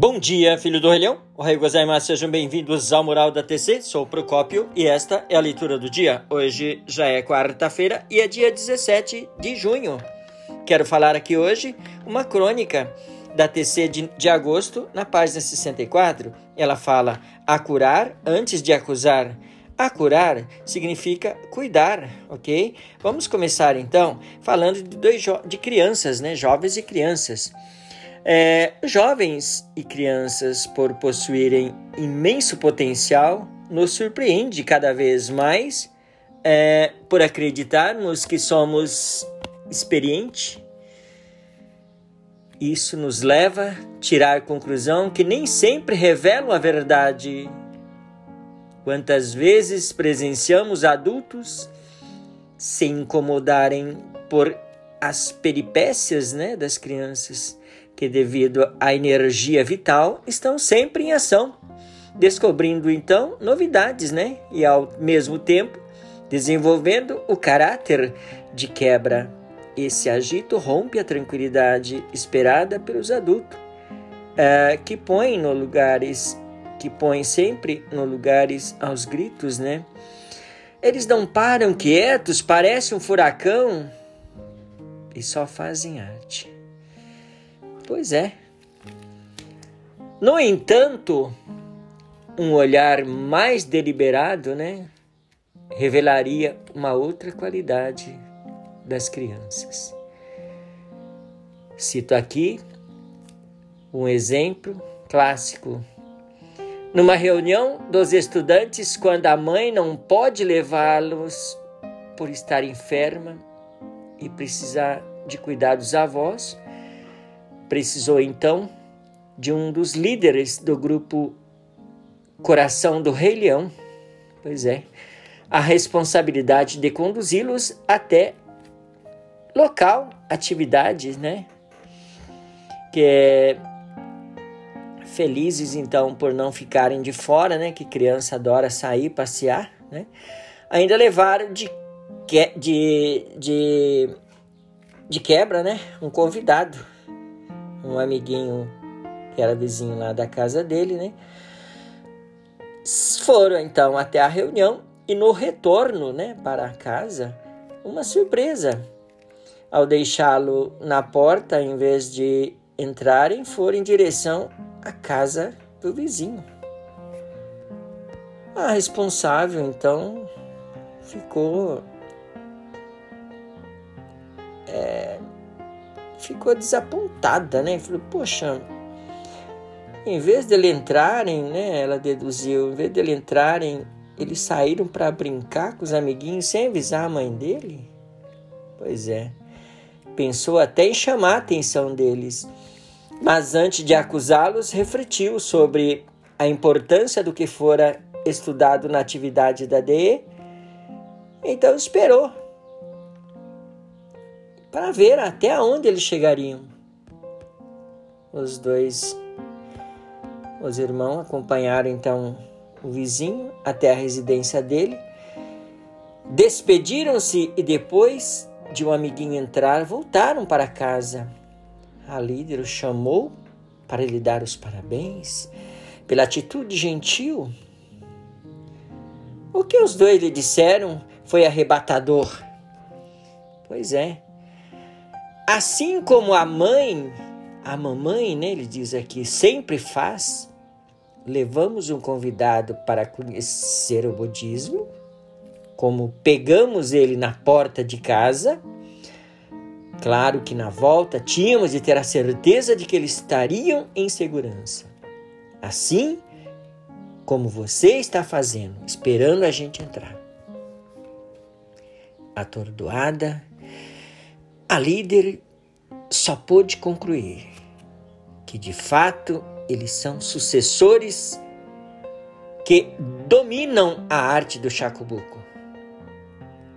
Bom dia, filho do relhão. O rei gozaimasu, sejam bem-vindos ao Mural da TC. Sou o Procópio e esta é a leitura do dia. Hoje já é quarta-feira e é dia 17 de junho. Quero falar aqui hoje uma crônica da TC de, de agosto, na página 64. Ela fala: a curar antes de acusar. A curar significa cuidar, ok? Vamos começar então falando de, dois de crianças, né? Jovens e crianças. É, jovens e crianças, por possuírem imenso potencial, nos surpreende cada vez mais é, por acreditarmos que somos experientes. Isso nos leva a tirar a conclusão que nem sempre revelam a verdade. Quantas vezes presenciamos adultos se incomodarem por as peripécias né, das crianças que, devido à energia vital, estão sempre em ação, descobrindo então novidades, né? E ao mesmo tempo desenvolvendo o caráter de quebra. Esse agito rompe a tranquilidade esperada pelos adultos, uh, que põem no lugares, que põem sempre no lugares aos gritos, né? Eles não param quietos, parece um furacão e só fazem arte. Pois é. No entanto, um olhar mais deliberado, né, revelaria uma outra qualidade das crianças. Cito aqui um exemplo clássico. Numa reunião dos estudantes, quando a mãe não pode levá-los por estar enferma e precisar de cuidar dos avós, Precisou então de um dos líderes do grupo Coração do Rei Leão, pois é, a responsabilidade de conduzi-los até local, atividades, né? Que é felizes então por não ficarem de fora, né? Que criança adora sair, passear, né? Ainda levaram de, de, de, de quebra, né? Um convidado um amiguinho que era vizinho lá da casa dele, né? Foram então até a reunião e no retorno, né, para casa, uma surpresa. Ao deixá-lo na porta, em vez de entrarem, foram em direção à casa do vizinho. A responsável então ficou é, ficou desapontada, né? Falou, poxa, em vez de eles entrarem, né? Ela deduziu, em vez de eles entrarem, eles saíram para brincar com os amiguinhos sem avisar a mãe dele? Pois é. Pensou até em chamar a atenção deles. Mas antes de acusá-los, refletiu sobre a importância do que fora estudado na atividade da DE. Então esperou para ver até onde eles chegariam. Os dois, os irmãos, acompanharam então o vizinho até a residência dele, despediram-se e depois de um amiguinho entrar, voltaram para casa. A líder o chamou para lhe dar os parabéns pela atitude gentil. O que os dois lhe disseram foi arrebatador. Pois é, Assim como a mãe, a mamãe, né, ele diz aqui, sempre faz, levamos um convidado para conhecer o budismo, como pegamos ele na porta de casa, claro que na volta tínhamos de ter a certeza de que eles estariam em segurança. Assim como você está fazendo, esperando a gente entrar. Atordoada, a líder só pôde concluir que de fato eles são sucessores que dominam a arte do chacubuco.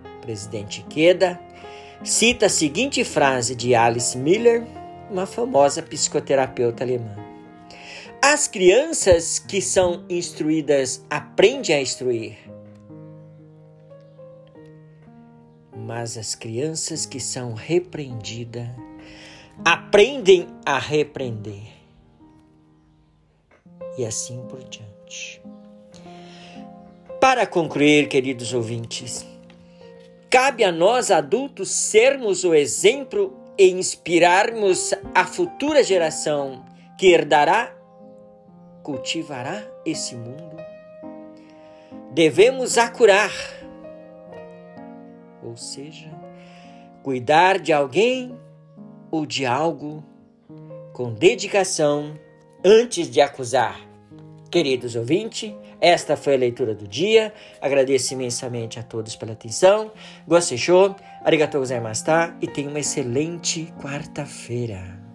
O presidente Queda cita a seguinte frase de Alice Miller, uma famosa psicoterapeuta alemã: As crianças que são instruídas aprendem a instruir mas as crianças que são repreendidas aprendem a repreender. e assim por diante. Para concluir, queridos ouvintes, cabe a nós adultos sermos o exemplo e inspirarmos a futura geração que herdará, cultivará esse mundo. Devemos acurar, ou seja, cuidar de alguém ou de algo com dedicação antes de acusar. Queridos ouvintes, esta foi a leitura do dia. Agradeço imensamente a todos pela atenção. Gostei, show? Arigatou gozaimashita e tenha uma excelente quarta-feira.